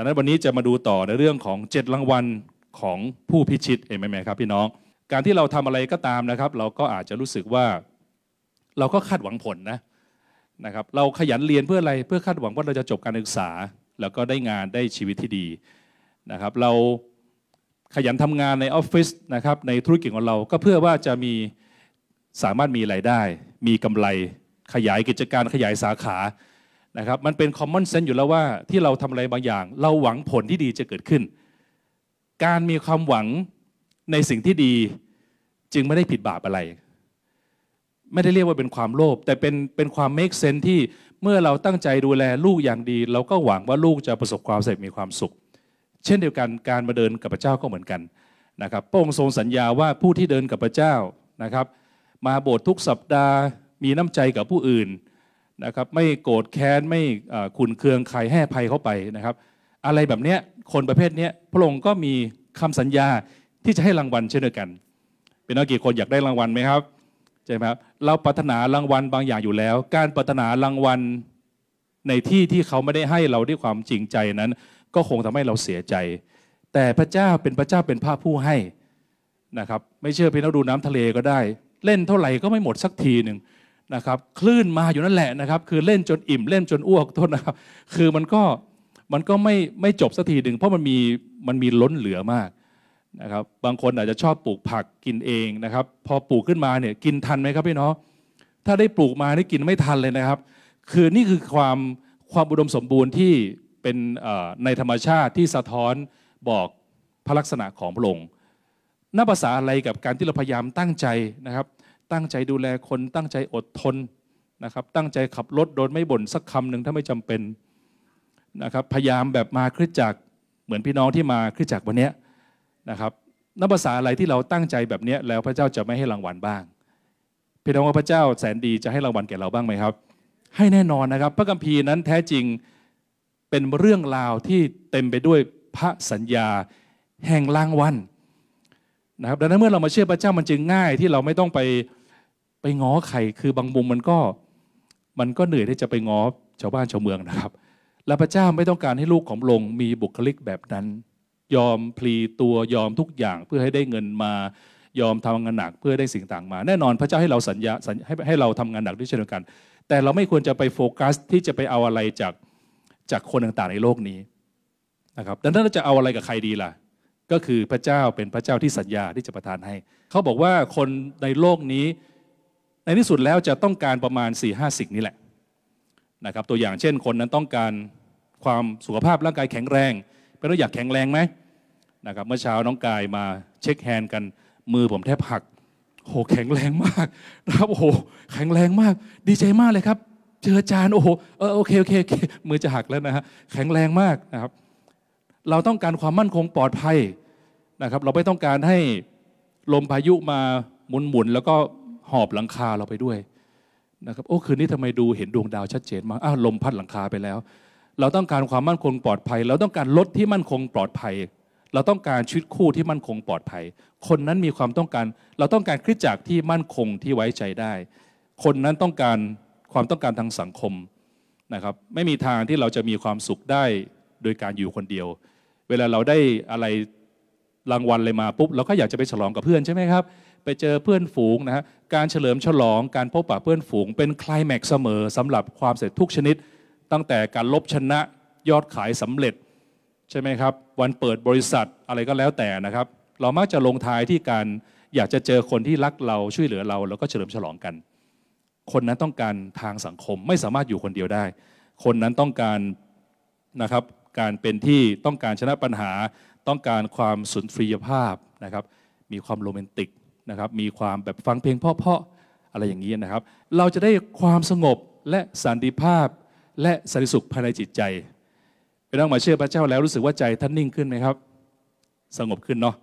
ดังนั้นวันนี้จะมาดูต่อในเรื่องของ 7 รางวัลของผู้พิชิตเอเมไหมครับพี่น้อง การที่เราทำอะไรก็ตามนะครับ เราก็อาจจะรู้สึกว่า เราก็คาดหวังผลนะนะครับ เราขยันเรียนเพื่ออะไรเพื่อคาดหวังว่าเราจะจบการศึกษา แล้วก็ได้งานได้ชีวิตที่ดีนะครับ เราขยันทำงานในออฟฟิศนะครับในธุรกิจของเราก็เพื่อว่าจะมีสามารถมีรายได้ มีกำไรขยายกิจการขยายสาขา นะครับมันเป็น common sense อยู่แล้วว่าที่เราทำอะไรบางอย่าง เราหวังผลที่ดีจะเกิดขึ้น การมีความหวังในสิ่งที่ดีจึงไม่ได้ผิดบาปอะไร ไม่ได้เรียกว่าเป็นความโลภแต่เป็นเป็นความ make sense ที่เมื่อเราตั้งใจดูแลลูกอย่างดี เราก็หวังว่าลูกจะประสบความสำเร็จมีความสุข เช่นเดียวกันการมาเดินกับพระเจ้าก็เหมือนกันนะครับพระองค์ทรงสัญญาว่าผู้ที่เดินกับพระเจ้านะครับ มาโบสถ์ทุกสัปดาห์มีน้ำใจกับผู้อื่น นะครับไม่โกรธแค้นไม่ขุนเคืองใครให้ภัยเข้าไปนะครับ อะไรแบบเนี้ยคนประเภทเนี้ยพระองค์ก็มีคำสัญญาที่จะให้รางวัลเช่นเดียวกัน เป็นนักกี่คนอยากได้รางวัลไหมครับใช่ไหมครับเราปรารถนารางวัลบางอย่างอยู่แล้ว การปรารถนารางวัลในที่ที่เขาไม่ได้ให้เราด้วยความจริงใจนั้น ก็คงทำให้เราเสียใจ แต่พระเจ้าเป็นพระเจ้าเป็นพระผู้ให้นะครับ ไม่เชื่อพี่น้องดูน้ำทะเลก็ได้ เล่นเท่าไหร่ก็ไม่หมดสักทีหนึ่ง นะครับคลื่นมาอยู่นั่นแหละนะครับ คือเล่นจนอิ่มเล่นจนอ้วกโทษนะครับ คือมันก็มันก็ไม่ไม่จบสักทีหนึ่งเพราะมันมีมันมีล้นเหลือมากนะครับ บางคนอาจจะชอบปลูกผักกินเองนะครับ พอปลูกขึ้นมาเนี่ยกินทันไหมครับพี่น้องถ้าได้ปลูกมานี่กินไม่ทันเลยนะครับ คือนี่คือความความอุดมสมบูรณ์ที่เป็นในธรรมชาติที่สะท้อนบอกพระลักษณะของพระองค์น่าภาษาอะไรกับการที่เราพยายามตั้งใจนะครับ ตั้งใจดูแลคน ตั้งใจอดทนนะครับ ตั้งใจขับรถโดยไม่บ่นสักคำหนึ่งถ้าไม่จำเป็นนะครับ พยายามแบบมาคริสจักรเหมือนพี่น้องที่มาคริสจักรวันนี้นะครับนับภาษาอะไรที่เราตั้งใจแบบนี้แล้วพระเจ้าจะไม่ให้รางวัลบ้าง พี่น้องว่าพระเจ้าแสนดีจะให้รางวัลแก่เราบ้างไหมครับ ให้แน่นอนนะครับ พระคัมภีร์นั้นแท้จริงเป็นเรื่องราวที่เต็มไปด้วยพระสัญญาแห่งรางวัลนะครับดังนั้นเมื่อเรามาเชื่อพระเจ้ามันจึงง่ายที่เราไม่ต้องไป ไปง้อใครคือบางมุมมันก็มันก็เหนื่อยที่จะไปง้อชาวบ้านชาวเมืองนะครับ และพระเจ้าไม่ต้องการให้ลูกของพระองค์มีบุคลิกแบบนั้น ยอมพลีตัวยอมทุกอย่างเพื่อให้ได้เงินมายอมทำงานหนักเพื่อได้สิ่งต่างมา แน่นอนพระเจ้าให้เราสัญญาให้ให้เราทำงานหนักด้วยเช่นเดียวกัน แต่เราไม่ควรจะไปโฟกัสที่จะไปเอาอะไรจากจากคนต่างๆในโลกนี้นะครับดังนั้นเราจะเอาอะไรกับใครดีล่ะ ก็คือพระเจ้าเป็นพระเจ้าที่สัญญาที่จะประทานให้ เขาบอกว่าคนในโลกนี้ ในที่สุดแล้วจะต้องการประมาณ4ี่ห้าสิ่งนี้แหละนะครับตัวอย่างเช่นคนนั้นต้องการความสุขภาพร่างกายแข็งแรงเป็นเราอยากแข็งแรงไหมนะครับเมื่อเช้าน้องกายมาเช็คแฮนด์กันมือผมแทบหักโหแข็งแรงมากนะครับโอ้โหแข็งแรงมาก ดีใจมากเลยครับ เจออาจารย์โอ้โหเออโอเคโอเคโอเคมือจะหักแล้วนะฮะแข็งแรงมากนะครับ เราต้องการความมั่นคงปลอดภัยนะครับ เราไม่ต้องการให้ลมพายุมาหมุนหมุนแล้วก็ หอบหลังคาเราไปด้วยนะครับโอ้คืนนี้ทำไมดูเห็นดวงดาวชัดเจนมากอ้าวลมพัดหลังคาไปแล้ว เราต้องการความมั่นคงปลอดภัย เราต้องการรถที่มั่นคงปลอดภัย เราต้องการชีวิตคู่ที่มั่นคงปลอดภัย คนนั้นมีความต้องการ เราต้องการคริสจักรที่มั่นคงที่ไว้ใจได้ คนนั้นต้องการความต้องการทางสังคมนะครับไม่มีทางที่เราจะมีความสุขได้โดยการอยู่คนเดียว เวลาเราได้อะไรรางวัลอะไรมาปุ๊บเราก็อยากจะไปฉลองกับเพื่อนใช่ไหมครับ ไปเจอเพื่อนฝูงนะฮะการเฉลิมฉลองการพบปะเพื่อนฝูง เป็นคลายแม็กเสมอสำหรับความเสร็จทุกชนิด ตั้งแต่การลบชนะยอดขายสำเร็จใช่ไหมครับ วันเปิดบริษัทอะไรก็แล้วแต่นะครับ เรามักจะลงท้ายที่การอยากจะเจอคนที่รักเราช่วยเหลือเรา แล้วก็เฉลิมฉลองกัน คนนั้นต้องการทางสังคมไม่สามารถอยู่คนเดียวได้ คนนั้นต้องการนะครับการเป็นที่ต้องการชนะปัญหา ต้องการความสุนทรียภาพนะครับ มีความโรแมนติก นะครับมีความแบบฟังเพลงเพาะๆอะไรอย่างนี้นะครับ เราจะได้ความสงบและสันติภาพและสันติสุขภายในจิตใจไปนั่งมาเชื่อพระเจ้าแล้วรู้สึกว่าใจท่านนิ่งขึ้นไหมครับ สงบขึ้นเนาะ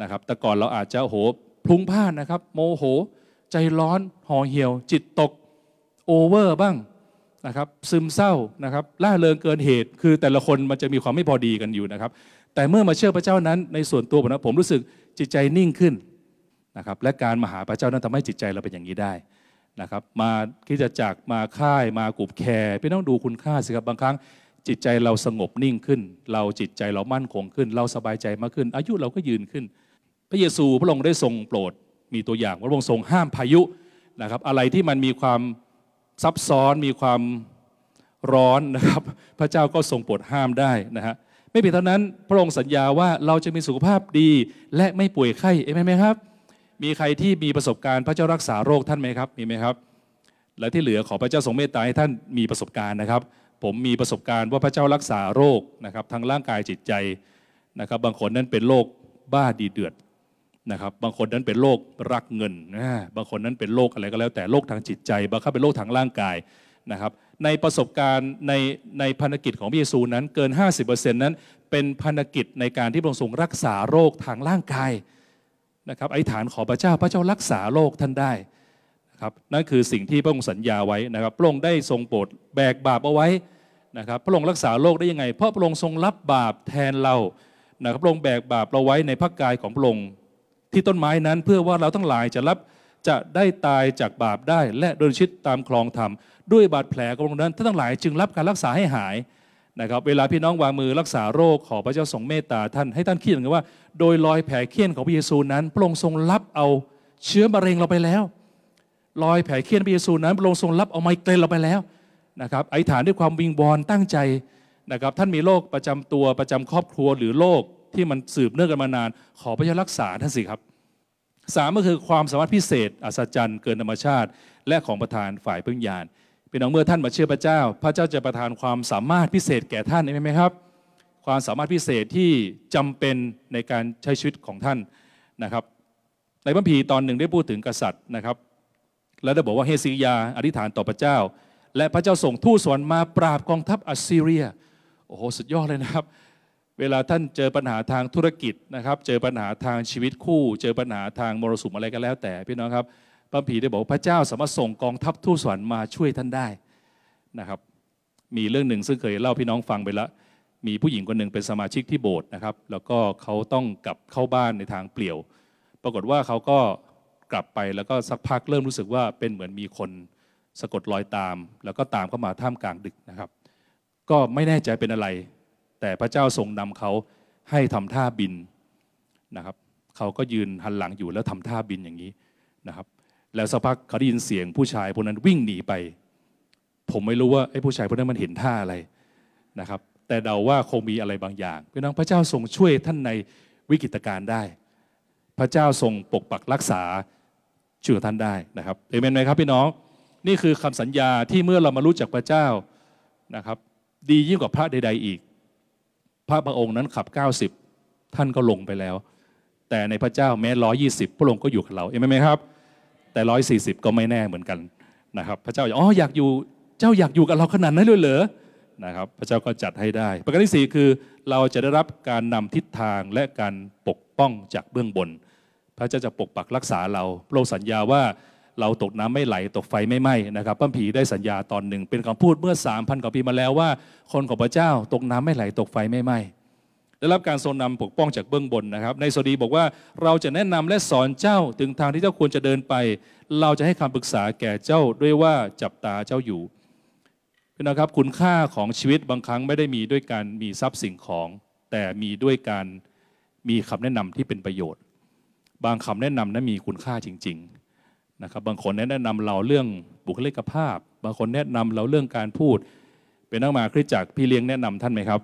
นะครับ แต่ก่อนเราอาจจะโหพลุ้งพ่านนะครับ โมโห ใจร้อนห่อเหี่ยว จิตตกโอเวอร์บ้างนะครับซึมเศร้านะครับล่าเริงเกินเหตุ คือแต่ละคนมันจะมีความไม่พอดีกันอยู่นะครับ แต่เมื่อมาเชื่อพระเจ้านั้นในส่วนตัวผมนะผมรู้สึกจิตใจนิ่งขึ้น นะครับและการมาหาพระเจ้านั้นทำให้จิตใจเราเป็นอย่างนี้ได้นะครับมาคิดจะจากมาค่ายมากลุ่มแคร์พี่ต้องดูคุณค่าสิครับบางครั้งจิตใจเราสงบนิ่งขึ้น เราจิตใจเรามั่นคงขึ้น เราสบายใจมากขึ้น อายุเราก็ยืนขึ้น พระเยซูพระองค์ได้ทรงโปรดมีตัวอย่างพระองค์ทรงห้ามพายุนะครับอะไรที่มันมีความซับซ้อนมีความร้อนนะครับพระเจ้าก็ทรงโปรดห้ามได้นะฮะไม่เพียงเท่านั้นพระองค์สัญญาว่าเราจะมีสุขภาพดีและไม่ป่วยไข้เอเมนไหมครับ มีใครที่มีประสบการณ์พระเจ้ารักษาโรคท่านไหมครับมีไหมครับ และที่เหลือขอพระเจ้าทรงเมตตาให้ท่านมีประสบการณ์นะครับ ผมมีประสบการณ์ว่าพระเจ้ารักษาโรคนะครับทั้งร่างกายจิตใจนะครับ บางคนนั้นเป็นโรคบ้าดีเดือดนะครับ บางคนนั้นเป็นโรครักเงินนะบางคนนั้นเป็นโรคอะไรก็แล้วแต่โรคทางจิตใจ บางคนเป็นโรคทางร่างกายนะครับ ในประสบการณ์ในในพันธกิจของพระเยซูนั้นเกิน 50%นั้นเป็นพันธกิจในการที่พระองค์ทรงรักษาโรคทางร่างกาย นะครับไอธิษฐานขอพระเจ้าพระเจ้ารักษาโรคท่านได้นะครับนั่นคือสิ่งที่พระองค์สัญญาไว้นะครับพระองค์ได้ทรงโปรดแบกบาปเอาไว้นะครับพระองค์รักษาโรคได้ยังไง เพราะพระองค์ทรงรับบาปแทนเรานะครับพระองค์แบกบาปเราไว้ในพระกายของพระองค์ที่ต้นไม้นั้นเพื่อว่าเราทั้งหลายจะรับจะได้ตายจากบาปได้ และเดินชีวิตตามคลองธรรมด้วยบาดแผลของพระองค์นั้นท่านทั้งหลายจึงรับการรักษาให้หาย นะครับเวลาพี่น้องวางมือรักษาโรคขอพระเจ้าทรงเมตตาท่านให้ท่านคิดอย่างว่า โดยรอยแผลเคี้ยนของพระเยซูนั้น พระองค์ทรงรับเอาเชื้อมะเร็งเราไปแล้ว รอยแผลเคี้ยนพระเยซูนั้น พระองค์ทรงรับเอาไมเกรนเราไปแล้วนะครับไอธิษฐานด้วยความวิงวอนตั้งใจนะครับท่านมีโรคประจำตัวประจำครอบครัวหรือโรคที่มันสืบเนื่องกันมานาน ขอพระเจ้ารักษาท่านสิครับสามก็คือความสามารถพิเศษอัศจรรย์เกินธรรมชาติ และของประธานฝ่ายพึ่งยาน พี่น้องเมื่อท่านมาเชื่อพระเจ้า พระเจ้าจะประทานความสามารถพิเศษแก่ท่านใช่ไหมครับ ความสามารถพิเศษที่จำเป็นในการใช้ชีวิตของท่านนะครับ ในพระพีตอนหนึ่งได้พูดถึงกษัตริย์นะครับ แล้วได้บอกว่าเฮซิยาอธิษฐานต่อพระเจ้า และพระเจ้าส่งทูตสวรรค์มาปราบกองทัพอัสซีเรียโอ้โหสุดยอดเลยนะครับ เวลาท่านเจอปัญหาทางธุรกิจนะครับ เจอปัญหาทางชีวิตคู่ เจอปัญหาทางมรสุมอะไรก็แล้ว แต่พี่น้องครับ พระผีได้บอกพระเจ้าสามารถส่งกองทัพทูตสวรรค์มาช่วยท่านได้นะครับ มีเรื่องหนึ่งซึ่งเคยเล่าพี่น้องฟังไปแล้วมีผู้หญิงคนหนึ่งเป็นสมาชิกที่โบสถ์นะครับ แล้วก็เขาต้องกลับเข้าบ้านในทางเปลี่ยว ปรากฏว่าเขาก็กลับไปแล้วก็สักพักเริ่มรู้สึกว่าเป็นเหมือนมีคนสะกดรอยตาม แล้วก็ตามเข้ามาท่ามกลางดึกนะครับ ก็ไม่แน่ใจเป็นอะไร แต่พระเจ้าทรงนำเขาให้ทำท่าบินนะครับ เขาก็ยืนหันหลังอยู่แล้วทำท่าบินอย่างนี้นะครับ แล้วสักพักเขาได้ยินเสียงผู้ชายคนนั้นวิ่งหนีไป ผมไม่รู้ว่าไอ้ผู้ชายคนนั้นมันเห็นท่าอะไรนะครับ แต่เดาว่าคงมีอะไรบางอย่างพี่น้องพระเจ้าทรงช่วยท่านในวิกฤตการณ์ได้ พระเจ้าทรงปกปักรักษาช่วยท่านได้นะครับเอเมนไหมครับพี่น้องนี่คือคำสัญญาที่เมื่อเรามารู้จักพระเจ้านะครับดียิ่งกว่าพระใด ๆอีก พระบางองค์นั้นขับ 90 ท่านก็ลงไปแล้ว แต่ในพระเจ้าแม้ร้อยี่สิบพระองค์ก็อยู่กับเราเอเมนไหมครับ แต่ร้อยสี่สิบก็ไม่แน่เหมือนกันนะครับพระเจ้าอ๋ออยากอยู่เจ้าอยากอยู่กับเราขนาดนั้นเลยเหรอนะครับพระเจ้าก็จัดให้ได้ ประการที่สี่คือเราจะได้รับการนำทิศทางและการปกป้องจากเบื้องบน พระเจ้าจะปกปักรักษาเราพระองค์สัญญาว่าเราตกน้ำไม่ไหลตกไฟไม่ไหม้นะครับพระผีได้สัญญาตอนหนึ่ง เป็นคำพูดเมื่อสามพันกว่าปีมาแล้วว่า คนของพระเจ้าตกน้ำไม่ไหลตกไฟไม่ไหม้ ได้รับการทรงนำปกป้องจากเบื้องบนนะครับ ในสดีบอกว่าเราจะแนะนำและสอนเจ้าถึงทางที่เจ้าควรจะเดินไป เราจะให้คำปรึกษาแก่เจ้าด้วยว่าจับตาเจ้าอยู่พี่น้องครับคุณค่าของชีวิตบางครั้งไม่ได้มีด้วยการมีทรัพย์สิ่งของ แต่มีด้วยการมีคำแนะนำที่เป็นประโยชน์ บางคำแนะนำนั้นมีคุณค่าจริง ๆนะครับ บางคนแนะนำเราเรื่องบุคลิกภาพ บางคนแนะนำเราเรื่องการพูด เป็นนักมาคริสจักรพี่เลี้ยงแนะนำท่านไหมครับ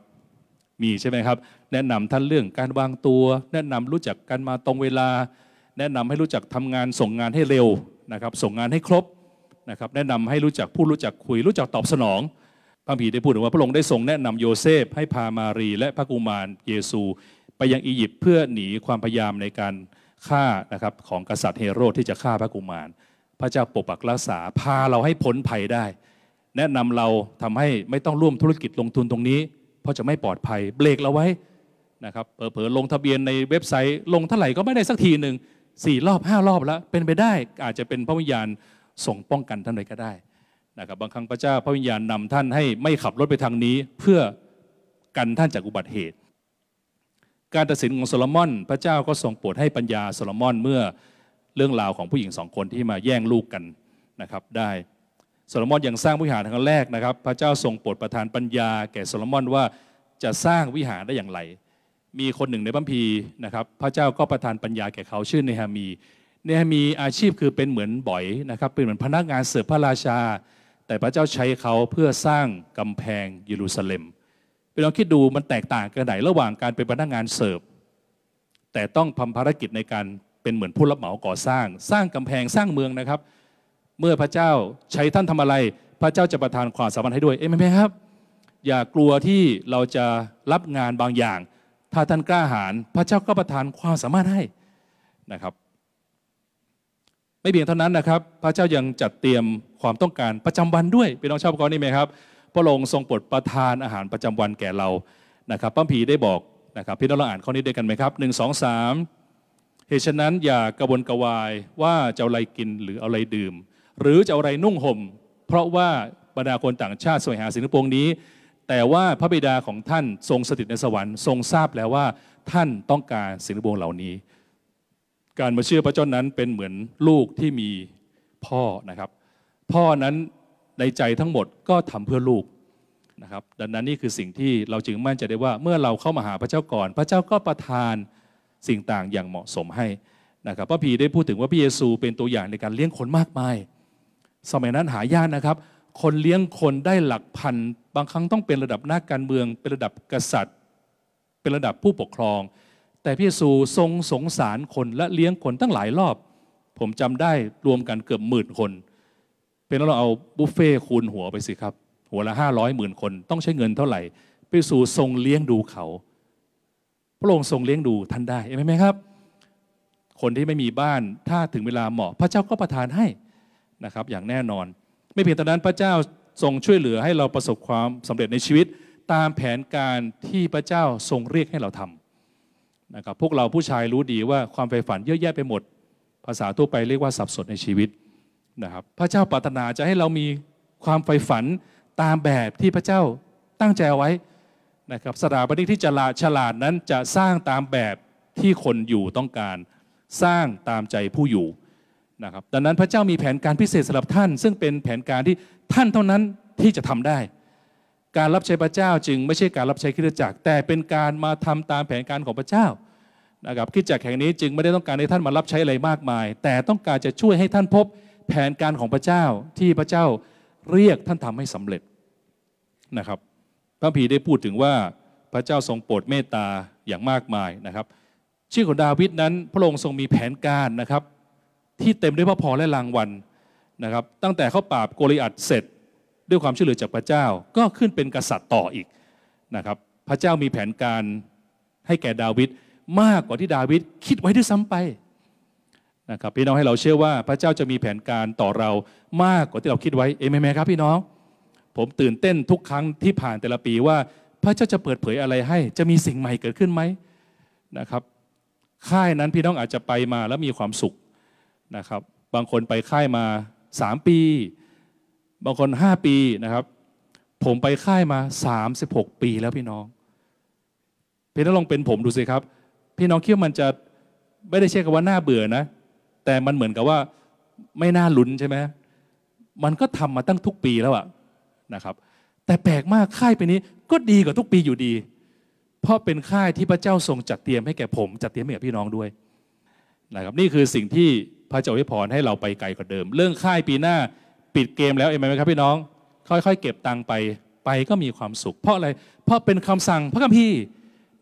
มีใช่ไหมครับ แนะนำท่านเรื่องการวางตัว แนะนำรู้จักกันมาตรงเวลา แนะนำให้รู้จักทำงานส่งงานให้เร็วนะครับ ส่งงานให้ครบนะครับ แนะนำให้รู้จักพูดรู้จักคุย รู้จักตอบสนองพระผีได้พูดถึงว่าพระองค์ได้ทรงแนะนำโยเซฟให้พามารี และพระกุมารเยซู ไปยังอียิปต์เพื่อหนีความพยายามในการฆ่านะครับของกษัตริย์เฮโรดที่จะฆ่าพระกุมาร พระเจ้าปกปักรักษาพาเราให้พ้นภัยได้ แนะนำเราทำให้ไม่ต้องร่วมธุรกิจลงทุนตรงนี้ เพราะจะไม่ปลอดภัยเบรกเราไว้นะครับเผลอๆลงทะเบียนในเว็บไซต์ ลงเท่าไหร่ก็ไม่ได้สักทีหนึ่งสี่รอบห้ารอบแล้ว เป็นไปได้อาจจะเป็นพระวิญญาณทรงป้องกันท่านใดก็ได้นะครับบางครั้งพระเจ้าพระวิญญาณนำท่านให้ไม่ขับรถไปทางนี้ เพื่อกันท่านจากอุบัติเหตุ การตัดสินของโซโลมอน พระเจ้าก็ทรงโปรดให้ปัญญาโซโลมอนเมื่อเรื่องราวของผู้หญิงสองคนที่มาแย่งลูกกันนะครับได้ โซโลมอนยังสร้างวิหารครั้งแรกนะครับ พระเจ้าทรงโปรดประทานปัญญา แก่โซโลมอนว่าจะสร้างวิหารได้อย่างไร มีคนหนึ่งในคัมภีร์นะครับ พระเจ้าก็ประทานปัญญาแก่เขาชื่อเนหะมีย์ เนฮามีอาชีพคือเป็นเหมือนบ่อยนะครับ เป็นเหมือนพนักงานเสิร์ฟพระราชา แต่พระเจ้าใช้เขาเพื่อสร้างกำแพงเยรูซาเล็มไปลองคิดดูมันแตกต่างกันไหนระหว่างการเป็นพนักงานเสิร์ฟแต่ต้องทำภารกิจในการเป็นเหมือนผู้รับเหมาก่อสร้าง สร้างกำแพงสร้างเมืองนะครับ เมื่อพระเจ้าใช้ท่านทำอะไร พระเจ้าจะประทานความสามารถให้ด้วยเอ้ไหมครับ อย่ากลัวที่เราจะรับงานบางอย่าง ถ้าท่านกล้าหาญพระเจ้าก็ประทานความสามารถให้นะครับไม่เพียงเท่านั้นนะครับ พระเจ้ายังจัดเตรียมความต้องการประจำวันด้วยพี่น้องชอบกรนี่ไหมครับ พระองค์ทรงโปรดประทานอาหารประจำวันแก่เรานะครับพระผีได้บอกนะครับพี่น้องลองอ่านข้อนี้ด้วยกันไหมครับหนึ่งสองสามเหตุฉะนั้นอย่ากระวนกระวายว่าจะอะไรกินหรืออะไรดื่ม หรือจะเอาอะไรนุ่งห่ม เพราะว่าบรรดาคนต่างชาติสวงหาสิงทั้งปวงนี้ แต่ว่าพระบิดาของท่านทรงสถิตในสวรรค์ทรงทราบแล้วว่าท่านต้องการสิงทั้งปวงเหล่านี้ การมาเชื่อพระเจ้านั้นเป็นเหมือนลูกที่มีพ่อนะครับ พ่อนั้นในใจทั้งหมดก็ทำเพื่อลูกนะครับดังนั้นนี่คือสิ่งที่เราจึงมั่นใจได้ว่าเมื่อเราเข้ามาหาพระเจ้าก่อน พระเจ้าก็ประทานสิ่งต่างอย่างเหมาะสมให้นะครับพระพีได้พูดถึงว่าพระเยซูเป็นตัวอย่างในการเลี้ยงคนมากมาย สมัยนั้นหายากนะครับ คนเลี้ยงคนได้หลักพัน บางครั้งต้องเป็นระดับนักการเมือง เป็นระดับกษัตริย์ เป็นระดับผู้ปกครอง แต่พระเยซูทรงสงสารคนและเลี้ยงคนตั้งหลายรอบ ผมจำได้รวมกันเกือบหมื่นคน เป็นเราเอาบุฟเฟ่คูณหัวไปสิครับ หัวละห้าร้อยหมื่นคนต้องใช้เงินเท่าไหร่พระเยซูทรงเลี้ยงดูเขา พระองค์ทรงเลี้ยงดูท่านได้เห็นไหมครับ คนที่ไม่มีบ้านถ้าถึงเวลาเหมาะ พระเจ้าก็ประทานให้ นะครับอย่างแน่นอน ไม่เพียงแต่นั้นพระเจ้าทรงช่วยเหลือให้เราประสบความสำเร็จในชีวิต ตามแผนการที่พระเจ้าทรงเรียกให้เราทำนะครับพวกเราผู้ชายรู้ดีว่าความใฝ่ฝันเยอะแยะไปหมด ภาษาทั่วไปเรียกว่าสับสนในชีวิตนะครับพระเจ้าปรารถนาจะให้เรามีความใฝ่ฝันตามแบบที่พระเจ้าตั้งใจเอาไว้นะครับสถาปนิกที่ฉลาดฉลาดนั้นจะสร้างตามแบบที่คนอยู่ต้องการ สร้างตามใจผู้อยู่ นะครับดังนั้นพระเจ้ามีแผนการพิเศษสำหรับท่าน ซึ่งเป็นแผนการที่ท่านเท่านั้นที่จะทำได้ การรับใช้พระเจ้าจึงไม่ใช่การรับใช้คริสตจักร แต่เป็นการมาทำตามแผนการของพระเจ้านะครับคริสตจักรแห่งนี้จึงไม่ได้ต้องการให้ท่านมารับใช้อะไรมากมาย แต่ต้องการจะช่วยให้ท่านพบแผนการของพระเจ้าที่พระเจ้าเรียกท่านทำให้สำเร็จนะครับพระพีได้พูดถึงว่าพระเจ้าทรงโปรดเมตตาอย่างมากมายนะครับ ชื่อของดาวิดนั้นพระองค์ทรงมีแผนการนะครับ ที่เต็มด้วยพระพรและรางวัลนะครับ ตั้งแต่เขาปราบโกลิอัดเสร็จ ด้วยความช่วยเหลือจากพระเจ้าก็ขึ้นเป็นกษัตริย์ต่ออีกนะครับ พระเจ้ามีแผนการให้แก่ดาวิดมากกว่าที่ดาวิดคิดไว้ด้วยซ้ำไปนะครับพี่น้องให้เราเชื่อว่าพระเจ้าจะมีแผนการต่อเรามากกว่าที่เราคิดไว้เอเมนไหมครับพี่น้อง ผมตื่นเต้นทุกครั้งที่ผ่านแต่ละปีว่าพระเจ้าจะเปิดเผยอะไรให้ จะมีสิ่งใหม่เกิดขึ้นไหมนะครับ ค่ายนั้นพี่น้องอาจจะไปมาแล้วมีความสุข นะครับ บางคนไปค่ายมาสามปี บางคนห้าปีนะครับ ผมไปค่ายมาสามสิบหกปีแล้วพี่น้องพี่น้องลองเป็นผมดูสิครับ พี่น้องคิดว่ามันจะไม่ได้ใช่คำว่าน่าเบื่อนะ แต่มันเหมือนกับว่าไม่น่าลุ้นใช่ไหมมันก็ทำมาตั้งทุกปีแล้วอะนะครับ แต่แปลกมากค่ายปีนี้ก็ดีกว่าทุกปีอยู่ดี เพราะเป็นค่ายที่พระเจ้าทรงจัดเตรียมให้แก่ผมจัดเตรียมให้แก่พี่น้องด้วย นะครับนี่คือสิ่งที่พระเจ้าให้พรให้เราไปไกลกว่าเดิม เรื่องค่ายปีหน้าปิดเกมแล้วเองไหมครับพี่น้อง ค่อยๆ เก็บตังค์ไปไปก็มีความสุข เพราะอะไรเพราะเป็นคำสั่งพระคัมภีร์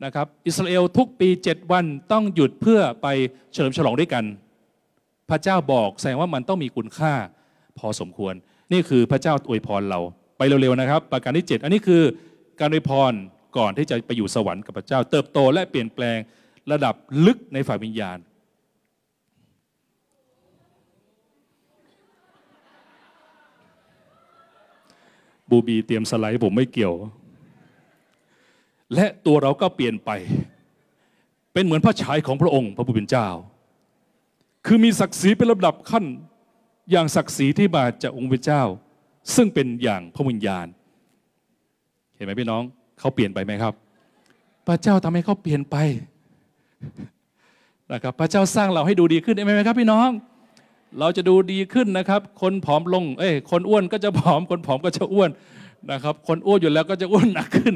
นะครับอิสราเอลทุกปีเจ็ดวันต้องหยุดเพื่อไปเฉลิมฉลองด้วยกัน พระเจ้าบอกแสดงว่ามันต้องมีคุณค่า พอสมควร นี่คือพระเจ้าอวยพรเราไปเร็วๆนะครับ ประการที่ 7 อันนี้คือการอวยพรก่อนที่จะไปอยู่สวรรค์กับพระเจ้า เติบโตและเปลี่ยนแปลงระดับลึกในฝ่ายวิญญาณ บูบีเตรียมสไลด์ผมไม่เกี่ยว และตัวเราก็เปลี่ยนไป เป็นเหมือนพระฉายของพระองค์พระผู้เป็นเจ้า คือมีศักดิ์ศรีเป็นลำดับขั้นอย่างศักดิ์ศรีที่มาจากองค์พระเจ้า ซึ่งเป็นอย่างพระวิญญาณ เห็นไหมพี่น้องเขาเปลี่ยนไปไหมครับ พระเจ้าทำให้เขาเปลี่ยนไปนะครับพระเจ้าสร้างเราให้ดูดีขึ้นเห็นไหมครับพี่น้อง เราจะดูดีขึ้นนะครับ คนผอมลง เอ้ย คนอ้วนก็จะผอม คนผอมก็จะอ้วนนะครับ คนอ้วนอยู่แล้วก็จะอ้วนหนักขึ้น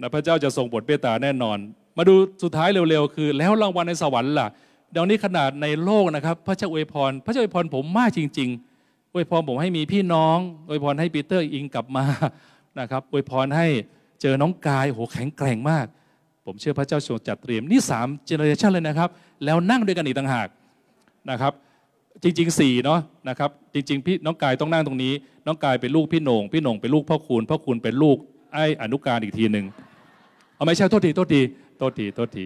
นะพระเจ้าจะทรงโปรดเมตตาแน่นอน มาดูสุดท้ายเร็วๆ คือ แล้วรางวัลในสวรรค์ล่ะเดี๋ยวนี้ขนาดในโลกนะครับ พระเจ้าอวยพร พระเจ้าอวยพรผมมากจริง ๆ อวยพรผมให้มีพี่น้อง อวยพรให้ปีเตอร์อิงกลับมานะครับอวยพรให้เจอน้องกายโหแข็งแกร่งมาก ผมเชื่อพระเจ้าทรงจัดเตรียมนี่สาม generation เลยนะครับ แล้วนั่งด้วยกันอีกต่างหากนะครับ จริงๆสี่เนาะนะครับจริงๆพี่น้องกายต้องนั่งตรงนี้ น้องกายเป็นลูกพี่โหน่งพี่โหน่งเป็นลูกพ่อคูณพ่อคูณเป็นลูกไอ้อนุการอีกทีหนึ่งเอาไม่ใช่โทษทีโทษทีโทษทีโทษที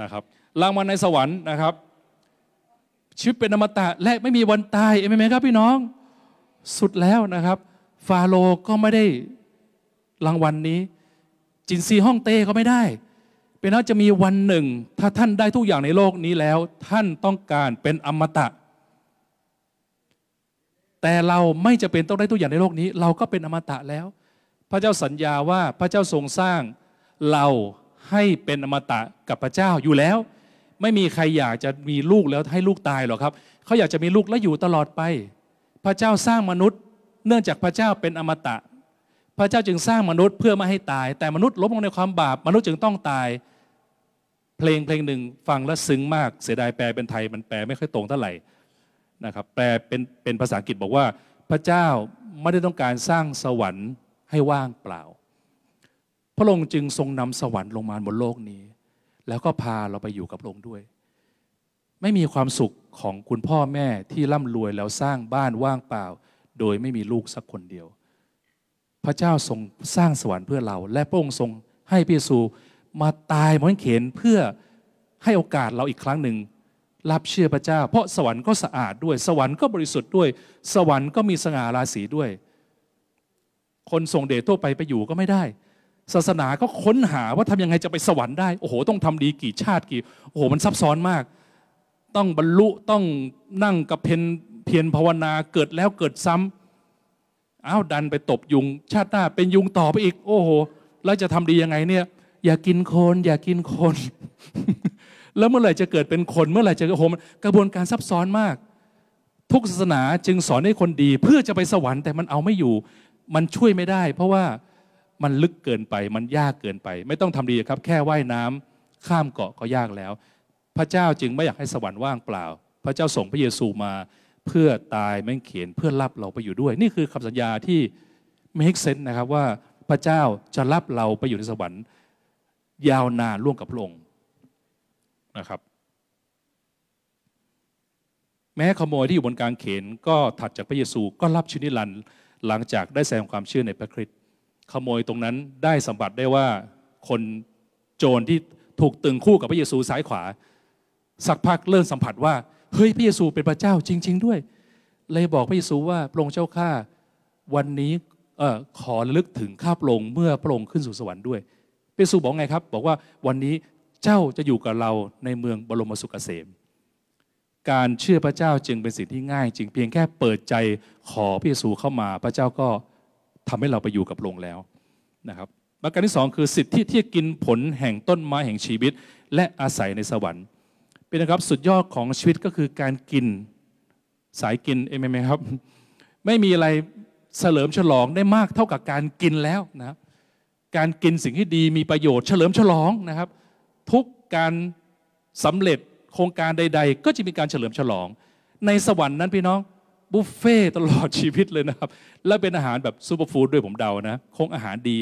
นะครับรางวัลในสวรรค์นะครับชีวิตเป็นอมตะและไม่มีวันตายเอเมนไหมครับพี่น้องสุดแล้วนะครับ ฟาโรก็ไม่ได้รางวัลนนี้ จินซีฮ่องเต้ก็ไม่ได้ เป็นว่าจะมีวันหนึ่ง ถ้าท่านได้ทุกอย่างในโลกนี้แล้ว ท่านต้องการเป็นอมตะ แต่เราไม่จะเป็นต้องได้ทุกอย่างในโลกนี้ เราก็เป็นอมตะแล้ว พระเจ้าสัญญาว่าพระเจ้าทรงสร้างเราให้เป็นอมตะกับพระเจ้าอยู่แล้ว ไม่มีใครอยากจะมีลูกแล้วให้ลูกตายหรอกครับ เขาอยากจะมีลูกแล้วอยู่ตลอดไป พระเจ้าสร้างมนุษย์ เนื่องจากพระเจ้าเป็นอมตะ พระเจ้าจึงสร้างมนุษย์เพื่อไม่ให้ตาย แต่มนุษย์ล้มลงในความบาป มนุษย์จึงต้องตาย เพลงเพลงหนึ่งฟังแล้วซึ้งมากเสียดายแปลเป็นไทยมันแปลไม่ค่อยตรงเท่าไหร่นะครับแปลเป็นเป็นภาษาอังกฤษบอกว่า พระเจ้าไม่ได้ต้องการสร้างสวรรค์ให้ว่างเปล่า พระองค์จึงทรงนำสวรรค์ลงมาบนโลกนี้ แล้วก็พาเราไปอยู่กับพระองค์ด้วย ไม่มีความสุขของคุณพ่อแม่ที่ร่ำรวยแล้วสร้างบ้านว่างเปล่า โดยไม่มีลูกสักคนเดียว พระเจ้าทรงสร้างสวรรค์เพื่อเรา และพระองค์ทรงให้พระเยซู มาตายบนเขนเพื่อให้โอกาสเราอีกครั้งหนึ่งรับเชื่อพระเจ้า เพราะสวรรค์ก็สะอาดด้วย สวรรค์ก็บริสุทธิ์ด้วย สวรรค์ก็มีสง่าราศีด้วย คนส่งเดชทั่วไปไปอยู่ก็ไม่ได้ ศาสนาก็ค้นหาว่าทำยังไงจะไปสวรรค์ได้ โอ้โห ต้องทำดีกี่ชาติกี่ โอ้โห มันซับซ้อนมาก ต้องบรรลุ ต้องนั่งกับเพนเพียรภาวนา เกิดแล้วเกิดซ้ำอ้าว ดันไปตบยุง ชาติหน้าเป็นยุงต่อไปอีก โอ้โห แล้วจะทำดียังไงเนี่ย อย่ากินคนอย่ากินคน แล้วเมื่อไหร่จะเกิดเป็นคน เมื่อไหร่จะโอ้โหมกระบวนการซับซ้อนมาก ทุกศาสนาจึงสอนให้คนดี เพื่อจะไปสวรรค์แต่มันเอาไม่อยู่ มันช่วยไม่ได้ เพราะว่ามันลึกเกินไป มันยากเกินไป ไม่ต้องทำดีครับ แค่ว่ายน้ำข้ามเกาะก็ยากแล้ว พระเจ้าจึงไม่อยากให้สวรรค์ว่างเปล่า พระเจ้าส่งพระเยซูมาเพื่อตายแม่งเขียนเพื่อรับเราไปอยู่ด้วย นี่คือคำสัญญาที่ make sense นะครับว่าพระเจ้าจะรับเราไปอยู่ในสวรรค์ ยาวนานร่วมกับพระองค์นะครับ แม้ขโมยที่อยู่บนกลางเขนก็ถัดจากพระเยซูก็รับชีวิตนิรันดร์หลังจากได้แสดงความเชื่อในพระคริสต์ขโมยตรงนั้นได้สัมผัสได้ว่าคนโจรที่ถูกตึงคู่กับพระเยซูซ้ายขวา สักพักเริ่มสัมผัสว่าเฮ้ยพระเยซูเป็นพระเจ้าจริง ๆ ด้วย เลยบอกพระเยซูว่าพระองค์เจ้าข้าวันนี้ออขอระลึกถึงข้าพระองค์เมื่อพระองค์ขึ้นสู่สวรรค์ด้วย ยซูบอกไงครับ บอกว่าวันนี้เจ้าจะอยู่กับเราในเมืองบรมสุขเกษม การเชื่อพระเจ้าจึงเป็นสิ่งที่ง่ายจริงเพียงแค่เปิดใจขอพระเยซูเข้ามา พระเจ้าก็ทำให้เราไปอยู่กับพระองค์แล้วนะครับประการที่สองคือสิทธิที่จะกินผลแห่งต้นไม้แห่งชีวิต และอาศัยในสวรรค์เป็นนะครับสุดยอดของชีวิตก็คือการกินสายกินเอเมไหมครับ ไม่มีอะไรเฉลิมฉลองได้มากเท่ากับการกินแล้วนะครับ การกินสิ่งที่ดีมีประโยชน์เฉลิมฉลองนะครับ ทุกการสำเร็จโครงการใด ๆ ก็จะมีการเฉลิมฉลอง ในสวรรค์นั้นพี่น้องบุฟเฟ่ตลอดชีวิตเลยนะครับ และเป็นอาหารแบบซูเปอร์ฟู้ดด้วยผมเดานะ คงอาหารดี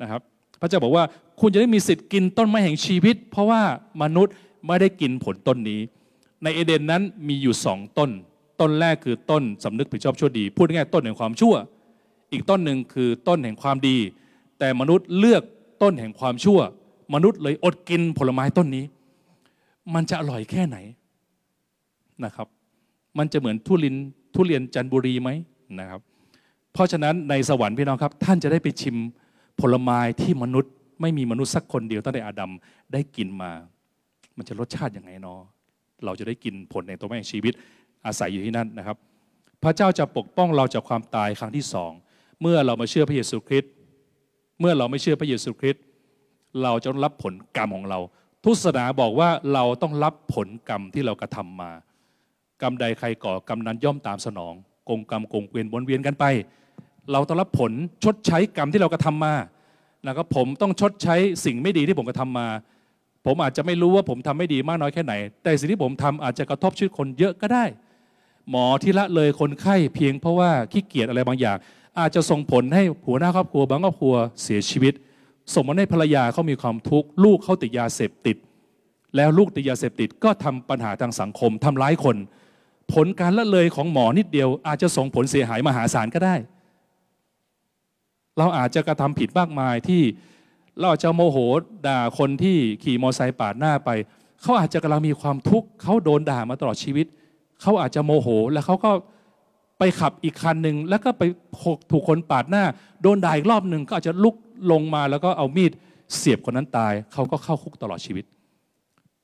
นะครับ พระเจ้าบอกว่าคุณจะได้มีสิทธิ์กินต้นไม้แห่งชีวิต เพราะว่ามนุษย์ไม่ได้กินผลต้นนี้ ในเอเดนนั้นมีอยู่สองต้น ต้นแรกคือต้นสำนึกผิดชอบชั่วดี พูดง่ายต้นแห่งความชั่ว อีกต้นหนึ่งคือต้นแห่งความดี แต่มนุษย์เลือกต้นแห่งความชั่ว มนุษย์เลยอดกินผลไม้ต้นนี้ มันจะอร่อยแค่ไหนนะครับ มันจะเหมือนทุลินทุเรียนจันบุรีไหมนะครับ เพราะฉะนั้นในสวรรค์พี่น้องครับ ท่านจะได้ไปชิมผลไม้ที่มนุษย์ ไม่มีมนุษย์สักคนเดียวตั้งแต่อาดัมได้กินมา มันจะรสชาติยังไงเนาะเราจะได้กินผลในตัวแม่ชีวิตอาศัยอยู่ที่นั่นนะครับ พระเจ้าจะปกป้องเราจากความตายครั้งที่สองเมื่อเรามาเชื่อพระเยซูคริสต์ เมื่อเราไม่เชื่อพระเยซูคริสต์เราจะต้องรับผลกรรมของเรา ทุศาสนาบอกว่าเราต้องรับผลกรรมที่เรากระทำมา กรรมใดใครก่อกรรมนั้นย่อมตามสนองกงกรรมกงเวียนวนเวียนกันไป เราต้องรับผลชดใช้กรรมที่เรากระทำมานะครับผมต้องชดใช้สิ่งไม่ดีที่ผมกระทำมา ผมอาจจะไม่รู้ว่าผมทำไม่ดีมากน้อยแค่ไหน แต่สิ่งที่ผมทำอาจจะกระทบชีวิตคนเยอะก็ได้ หมอที่ละเลยคนไข้เพียงเพราะว่าขี้เกียจอะไรบางอย่าง อาจจะส่งผลให้หัวหน้าครอบครัวบางครอบครัวเสียชีวิต ส่งผลให้ภรรยาเขามีความทุกข์ลูกเขาติดยาเสพติด แล้วลูกติดยาเสพติดก็ทำปัญหาทางสังคมทำร้ายคน ผลการละเลยของหมอนิดเดียว อาจจะส่งผลเสียหายมหาศาลก็ได้ เราอาจจะกระทำผิดมากมายที่เราอาจจะโมโหด่าคนที่ขี่มอเตอร์ไซค์ปาดหน้าไป เขาอาจจะกำลังมีความทุกข์เขาโดนด่ามาตลอดชีวิตเเขาอาจจะโมโห แล้วเขาก็ไปขับอีกคันหนึ่งแล้วก็ไปถูกคนปาดหน้า โดนด่าอีกรอบหนึ่งก็อาจจะลุกลงมาแล้วก็เอามีดเสียบคนนั้นตาย เขาก็เข้าคุกตลอดชีวิต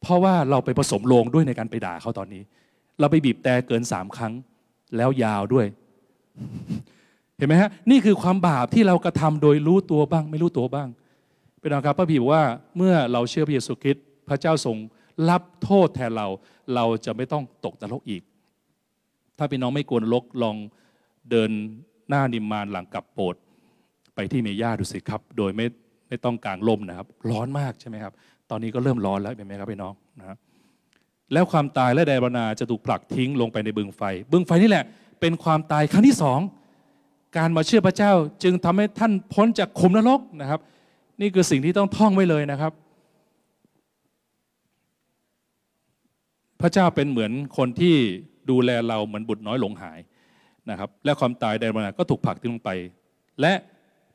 เพราะว่าเราไปผสมโลงด้วยในการไปด่าเขาตอนนี้ เราไปบีบแต่เกินสามครั้งแล้วยาวด้วย เห็นไหมฮะ นี่คือความบาปที่เรากระทำโดยรู้ตัวบ้าง ไม่รู้ตัวบ้างเป็นนะครับพระบีบอกว่าเมื่อเราเชื่อพระเยซูคริสต์พระเจ้าทรงรับโทษแทนเรา เราจะไม่ต้องตกนรกอีก ถ้าพี่น้องไม่กลัวนรกลองเดินหน้านิมมานหลังกลับโปรดไปที่เมย่าดูสิครับ โดยไม่ไม่ต้องกางลมนะครับ ร้อนมากใช่ไหมครับ ตอนนี้ก็เริ่มร้อนแล้วเป็นไหมครับพี่น้องนะครับแล้วความตายและไดบนาจะถูกผลักทิ้งลงไปในบึงไฟ บึงไฟนี่แหละ เป็นความตายครั้งที่สอง การมาเชื่อพระเจ้าจึงทำให้ท่านพ้นจากขุมนรกนะครับ นี่คือสิ่งที่ต้องท่องไว้เลยนะครับ พระเจ้าเป็นเหมือนคนที่ดูแลเราเหมือนบุตรน้อยหลงหายนะครับ และความตายไดบรนาก็ถูกผลักทิ้งลงไป และ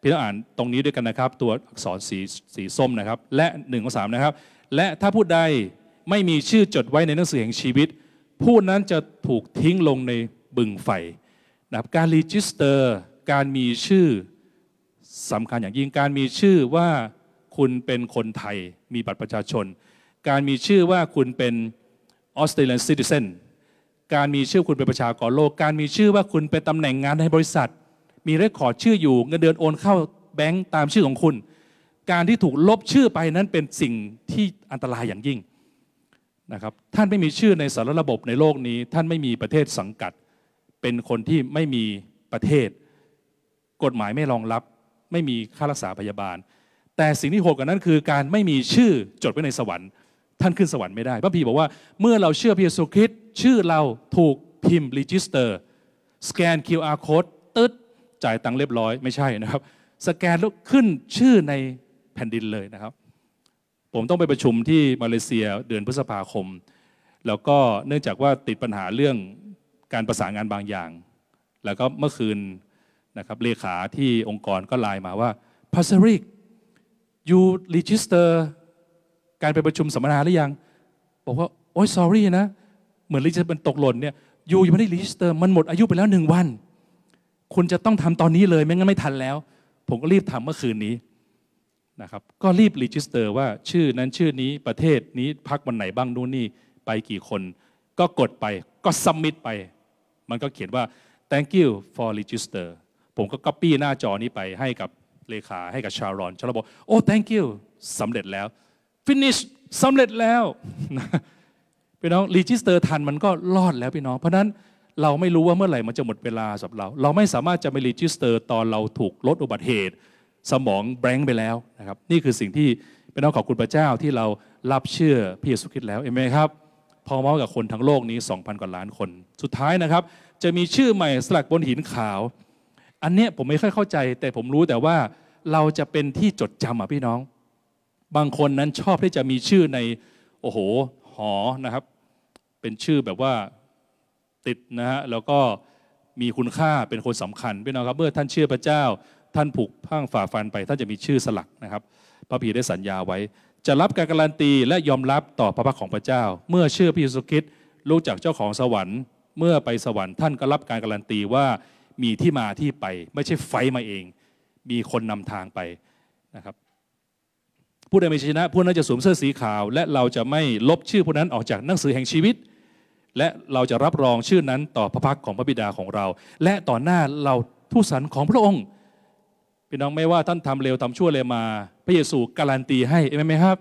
พี่ต้องอ่านตรงนี้ด้วยกันนะครับ ตัวอักษรสีสีส้มนะครับ และหนึ่งของสามนะครับ และถ้าผู้ใดไม่มีชื่อจดไว้ในหนังสือแห่งชีวิต ผู้นั้นจะถูกทิ้งลงในบึงไฟนะครับการ register การมีชื่อสำคัญอย่างยิ่งการมีชื่อว่าคุณเป็นคนไทยมีบัตรประชาชน การมีชื่อว่าคุณเป็น Australian citizen การมีชื่อคุณเป็นประชากรโลก การมีชื่อว่าคุณเป็นตำแหน่งงานในบริษัท มี record ชื่ออยู่เงินเดือนโอนเข้าแบงก์ตามชื่อของคุณ การที่ถูกลบชื่อไปนั้นเป็นสิ่งที่อันตรายอย่างยิ่งนะครับท่านไม่มีชื่อในสารระบบในโลกนี้ ท่านไม่มีประเทศสังกัด เป็นคนที่ไม่มีประเทศ กฎหมายไม่รองรับ ไม่มีค่ารักษาพยาบาล แต่สิ่งที่โหดกว่านั้นคือการไม่มีชื่อจดไว้ในสวรรค์ ท่านขึ้นสวรรค์ไม่ได้พระพีบอกว่าเมื่อเราเชื่อพระเยซูคริสต์ชื่อเราถูกพิมพ์รีจิสเตอร์สแกน QR code ตึ๊ดจ่ายตังค์เรียบร้อยไม่ใช่นะครับ สแกนแล้วขึ้นชื่อในแผ่นดินเลยนะครับ ผมต้องไปประชุมที่มาเลเซียเดือนพฤษภาคม แล้วก็เนื่องจากว่าติดปัญหาเรื่องการประสานงานบางอย่าง แล้วก็เมื่อคืนนะครับเลขาที่องค์กรก็ไลน์มาว่า pastor ริก you register การไปประชุมสัมมนาหรือยัง บอกว่า โอ้ย sorry นะ เหมือน register มันตกหล่นเนี่ย you ยังไม่ได้ register มันหมดอายุไปแล้วหนึ่งวัน คุณจะต้องทำตอนนี้เลย ไม่งั้นไม่ทันแล้ว ผมก็รีบทำเมื่อคืนนี้นะครับ ก็รีบ register ว่าชื่อนั้นชื่อนี้ประเทศนี้พักวันไหนบ้างนู่นนี่ไปกี่คน ก็กดไปก็ submit ไป มันก็เขียนว่า thank you for register ผมก็ก๊อปปี้หน้าจอนี้ไปให้กับเลขาให้กับชารอนชารอนบอกโอ้ thank you สำเร็จแล้ว finish สำเร็จแล้วพี่น้อง register ทันมันก็รอดแล้วพี่น้อง เพราะนั้นเราไม่รู้ว่าเมื่อไหร่มันจะหมดเวลาสำหรับเรา เราไม่สามารถจะไป register ตอนเราถูกรถอุบัติเหตุ สมอง blank ไปแล้วนะครับ นี่คือสิ่งที่พี่น้องขอบคุณพระเจ้าที่เรารับเชื่อพระเยซูคริสต์แล้วอาเมนครับพอมากับคนทั้งโลกนี้ 2,000 กว่าล้านคน สุดท้ายนะครับ จะมีชื่อใหม่สลักบนหินขาว อันเนี้ยผมไม่ค่อยเข้าใจ แต่ผมรู้แต่ว่าเราจะเป็นที่จดจำอะพี่น้อง บางคนนั้นชอบที่จะมีชื่อในโอ้โหหอนะครับ เป็นชื่อแบบว่าติดนะฮะแล้วก็มีคุณค่าเป็นคนสำคัญพี่น้องครับ เมื่อท่านเชื่อพระเจ้า ท่านผูกพังฝ่าฟันไป ท่านจะมีชื่อสลักนะครับ พระพีได้สัญญาไว้ จะรับการการันตีและยอมรับต่อพระพักของพระเจ้า เมื่อเชื่อพระเยซูคริสต์รู้จักเจ้าของสวรรค์ เมื่อไปสวรรค์ท่านก็รับการการันตีว่ามีที่มาที่ไป ไม่ใช่ไฟมาเอง มีคนนำทางไปนะครับ ผู้ใดไม่ชนะผู้นั้นจะสวมเสื้อสีขาว และเราจะไม่ลบชื่อผู้นั้นออกจากหนังสือแห่งชีวิต และเราจะรับรองชื่อนั้นต่อพระพักของพระบิดาของเรา และต่อหน้าเราทูตสรรของพระองค์พี่น้องไม่ว่าท่านทำเร็วทำชั่วเลยมา พระเยซูการันตีให้เห็นไหมครับ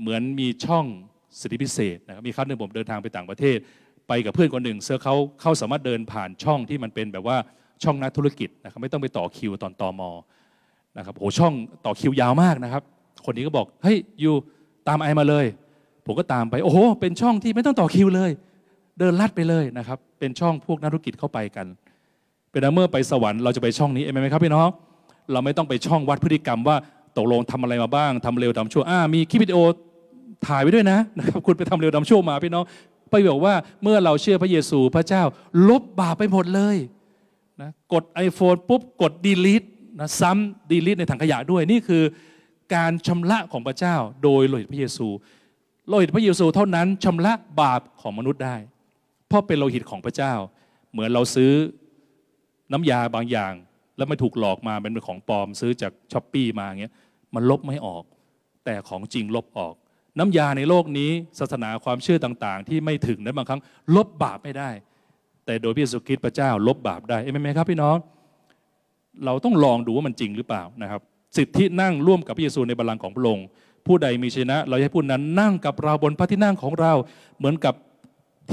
เหมือนมีช่องสิทธิพิเศษนะครับมีครั้งหนึ่งผมเดินทางไปต่างประเทศ ไปกับเพื่อนคนหนึ่งเสื้อเขาเขาสามารถเดินผ่านช่องที่มันเป็นแบบว่าช่องนักธุรกิจนะครับไม่ต้องไปต่อคิวตอนตอมอนะครับโอ้ช่องต่อคิวยาวมากนะครับ คนนี้ก็บอกเฮ้ยอยู่ตามไอมาเลย ผมก็ตามไป โอ้โห เป็นช่องที่ไม่ต้องต่อคิวเลย เดินลัดไปเลยนะครับ เป็นช่องพวกนักธุรกิจเข้าไปกัน เป็นเมื่อไปสวรรค์เราจะไปช่องนี้เองไหมครับพี่น้องเราไม่ต้องไปช่องวัดพฤติกรรมว่าตกลงทำอะไรมาบ้างทำเร็วทำชั่วอ่ามีคลิปวิดีโอถ่ายไว้ด้วยนะนะครับคุณไปทำเร็วทำชั่วมาพี่น้องไปบอกว่าเมื่อเราเชื่อพระเยซูพระเจ้า ลบบาปไปหมดเลยนะกด iPhone ปุ๊บกด delete นะซ้ำ delete ในถังขยะด้วยนี่คือ การชำระของพระเจ้า โดยโลหิตพระเยซูโลหิตพระเยซูเท่านั้นชำระบาปของมนุษย์ได้ เพราะเป็นโลหิตของพระเจ้า เหมือนเราซื้อน้ำยาบางอย่าง แล้วไม่ถูกหลอกมาเป็นของปลอมซื้อจาก Shopee มาเงี้ยมันลบไม่ออก แต่ของจริงลบออก น้ำยาในโลกนี้ศาสนาความเชื่อต่างๆ ที่ไม่ถึงนั้นบางครั้ง ลบบาปไม่ได้ แต่โดยพระเยซูคริสต์พระเจ้า ลบบาปได้เอ้ไหมครับพี่น้องเราต้องลองดูว่ามันจริงหรือเปล่านะครับ สิทธินั่งร่วมกับพระเยซูในบัลลังก์ของพระองค์ผู้ใดมีชนะ เราให้ผู้นั้นนั่งกับเราบนพระที่นั่งของเรา เหมือนกับ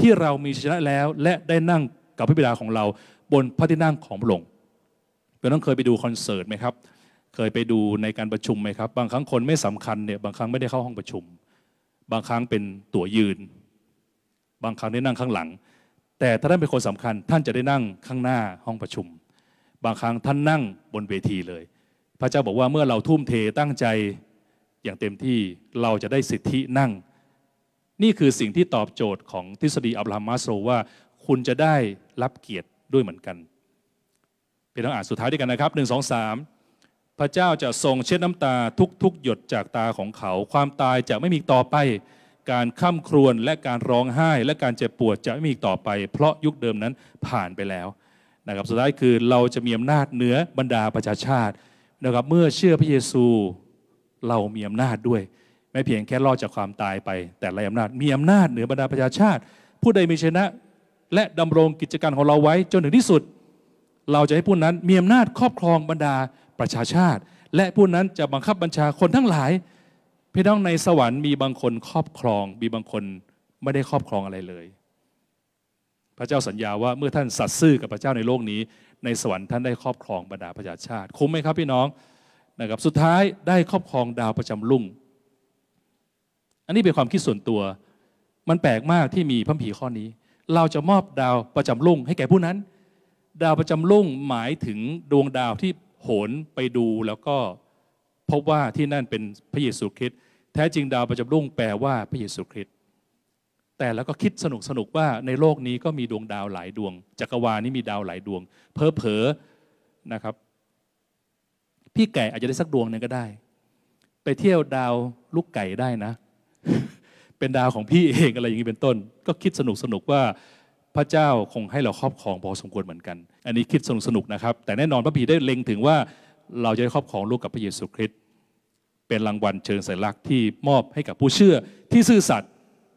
ที่เรามีชนะแล้ว และได้นั่งกับพระบิดาของเรา บนพระที่นั่งของพระองค์เป็นต้องเคยไปดูคอนเสิร์ตไหมครับ เคยไปดูในการประชุมไหมครับ บางครั้งคนไม่สำคัญเนี่ยบางครั้งไม่ได้เข้าห้องประชุม บางครั้งเป็นตั๋วยืน บางครั้งได้นั่งข้างหลัง แต่ถ้าท่านเป็นคนสำคัญ ท่านจะได้นั่งข้างหน้าห้องประชุม บางครั้งท่านนั่งบนเวทีเลย พระเจ้าบอกว่าเมื่อเราทุ่มเทตั้งใจอย่างเต็มที่เราจะได้สิทธินั่ง นี่คือสิ่งที่ตอบโจทย์ของทฤษฎีอับราฮัมมาสโรว่าคุณจะได้รับเกียรติด้วยเหมือนกันเป็นต้องอ่านสุดท้ายด้วยกันนะครับหนึ่งสองสามพระเจ้าจะทรงเช็ดน้ำตาทุกๆ หยดจากตาของเขา ความตายจะไม่มีต่อไป การข้ามครวญและการร้องไห้ และการเจ็บปวดจะไม่มีต่อไป เพราะยุคเดิมนั้นผ่านไปแล้วนะครับสุดท้ายคือเราจะมีอำนาจเหนือบรรดาประชาชาติ นะครับเมื่อเชื่อพระเยซูเรามีอำนาจด้วย ไม่เพียงแค่รอดจากความตายไป แต่ไรอำนาจมีอำนาจเหนือบรรดาประชาชาติ ผู้ใดมีชนะ และดำรงกิจการของเราไว้จนถึงที่สุด เราจะให้ผู้นั้นมีอำนาจครอบครองบรรดาประชาชาติ และผู้นั้นจะบังคับบัญชาคนทั้งหลายพี่น้องในสวรรค์มีบางคนครอบครอง มีบางคนไม่ได้ครอบครองอะไรเลย พระเจ้าสัญญาว่าเมื่อท่านสัตย์ซื่อกับพระเจ้าในโลกนี้ ในสวรรค์ท่านได้ครอบครองบรรดาประชาชาติ คุ้มไหมครับพี่น้องนะครับสุดท้ายได้ครอบครองดาวประจำรุ่ง อันนี้เป็นความคิดส่วนตัว มันแปลกมากที่มีพระผีข้อนี้ เราจะมอบดาวประจำรุ่งให้แก่ผู้นั้น ดาวประจำรุ่งหมายถึงดวงดาวที่โหนไปดูแล้วก็พบว่าที่นั่นเป็นพระเยซูคริสต์แท้จริงดาวประจำรุ่งแปลว่าพระเยซูคริสต์ แต่แล้วก็คิดสนุกสนุกว่าในโลกนี้ก็มีดวงดาวหลายดวง จักรวาลนี้มีดาวหลายดวง เพอเพอนะครับ พี่ไก่อาจจะได้สักดวงหนึ่งก็ได้ ไปเที่ยวดาวลูกไก่ได้นะ เป็นดาวของพี่เองอะไรอย่างนี้เป็นต้น ก็คิดสนุกสนุกว่าพระเจ้าคงให้เราครอบครองพอสมควรเหมือนกัน อันนี้คิดสนุกสนุกนะครับ แต่แน่นอนพระพีได้เล็งถึงว่าเราจะได้ครอบครองลูกกับพระเยซูคริสต์เป็นรางวัลเชิงสัญลักษณ์ที่มอบให้กับผู้เชื่อที่ซื่อสัตย์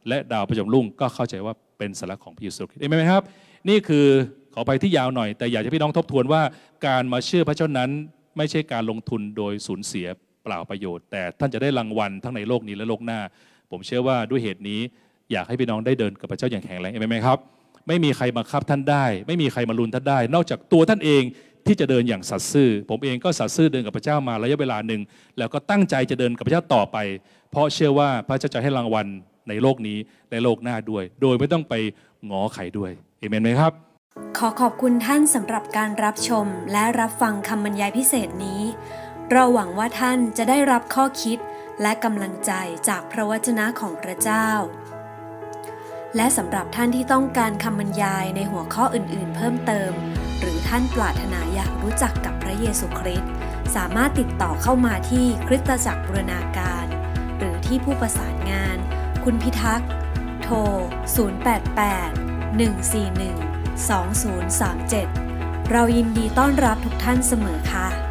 และดาวประจำรุ่งก็เข้าใจว่าเป็นสัญลักษณ์ของพระเยซูคริสต์เห็นไหมครับ นี่คือขอไปที่ยาวหน่อย แต่อยากให้พี่น้องทบทวนว่าการมาเชื่อพระเจ้านั้นไม่ใช่การลงทุนโดยสูญเสียเปล่าประโยชน์ แต่ท่านจะได้รางวัลทั้งในโลกนี้และโลกหน้า ผมเชื่อว่าด้วยเหตุนี้อยากให้พี่น้องได้เดินกับพระเจ้าอย่างแข็งแรงไหมครับ ไม่มีใครบังคับท่านได้ ไม่มีใครมาลุนท่านได้ นอกจากตัวท่านเองที่จะเดินอย่างสัตย์ซื่อ ผมเองก็สัตย์ซื่อเดินกับพระเจ้ามาระยะเวลาหนึ่งแล้วก็ตั้งใจจะเดินกับพระเจ้าต่อไป เพราะเชื่อว่าพระเจ้าจะให้รางวัล ในโลกนี้และโลกหน้าด้วย โดยไม่ต้องไปงอไขด้วยเอเมนไหมครับ ขอขอบคุณท่านสำหรับการรับชมและรับฟังคำบรรยายพิเศษนี้ เราหวังว่าท่านจะได้รับข้อคิดและกำลังใจจากพระวจนะของพระเจ้า และสำหรับท่านที่ต้องการคำบรรยายในหัวข้ออื่น ๆ เพิ่มเติม หรือท่านปรารถนาอยากรู้จักกับพระเยซูคริสต์สามารถติดต่อเข้ามาที่คริสตจักรบูรณาการ หรือที่ผู้ประสานงาน คุณพิทักษ์ โทร 088 141 2037 เรายินดีต้อนรับทุกท่านเสมอค่ะ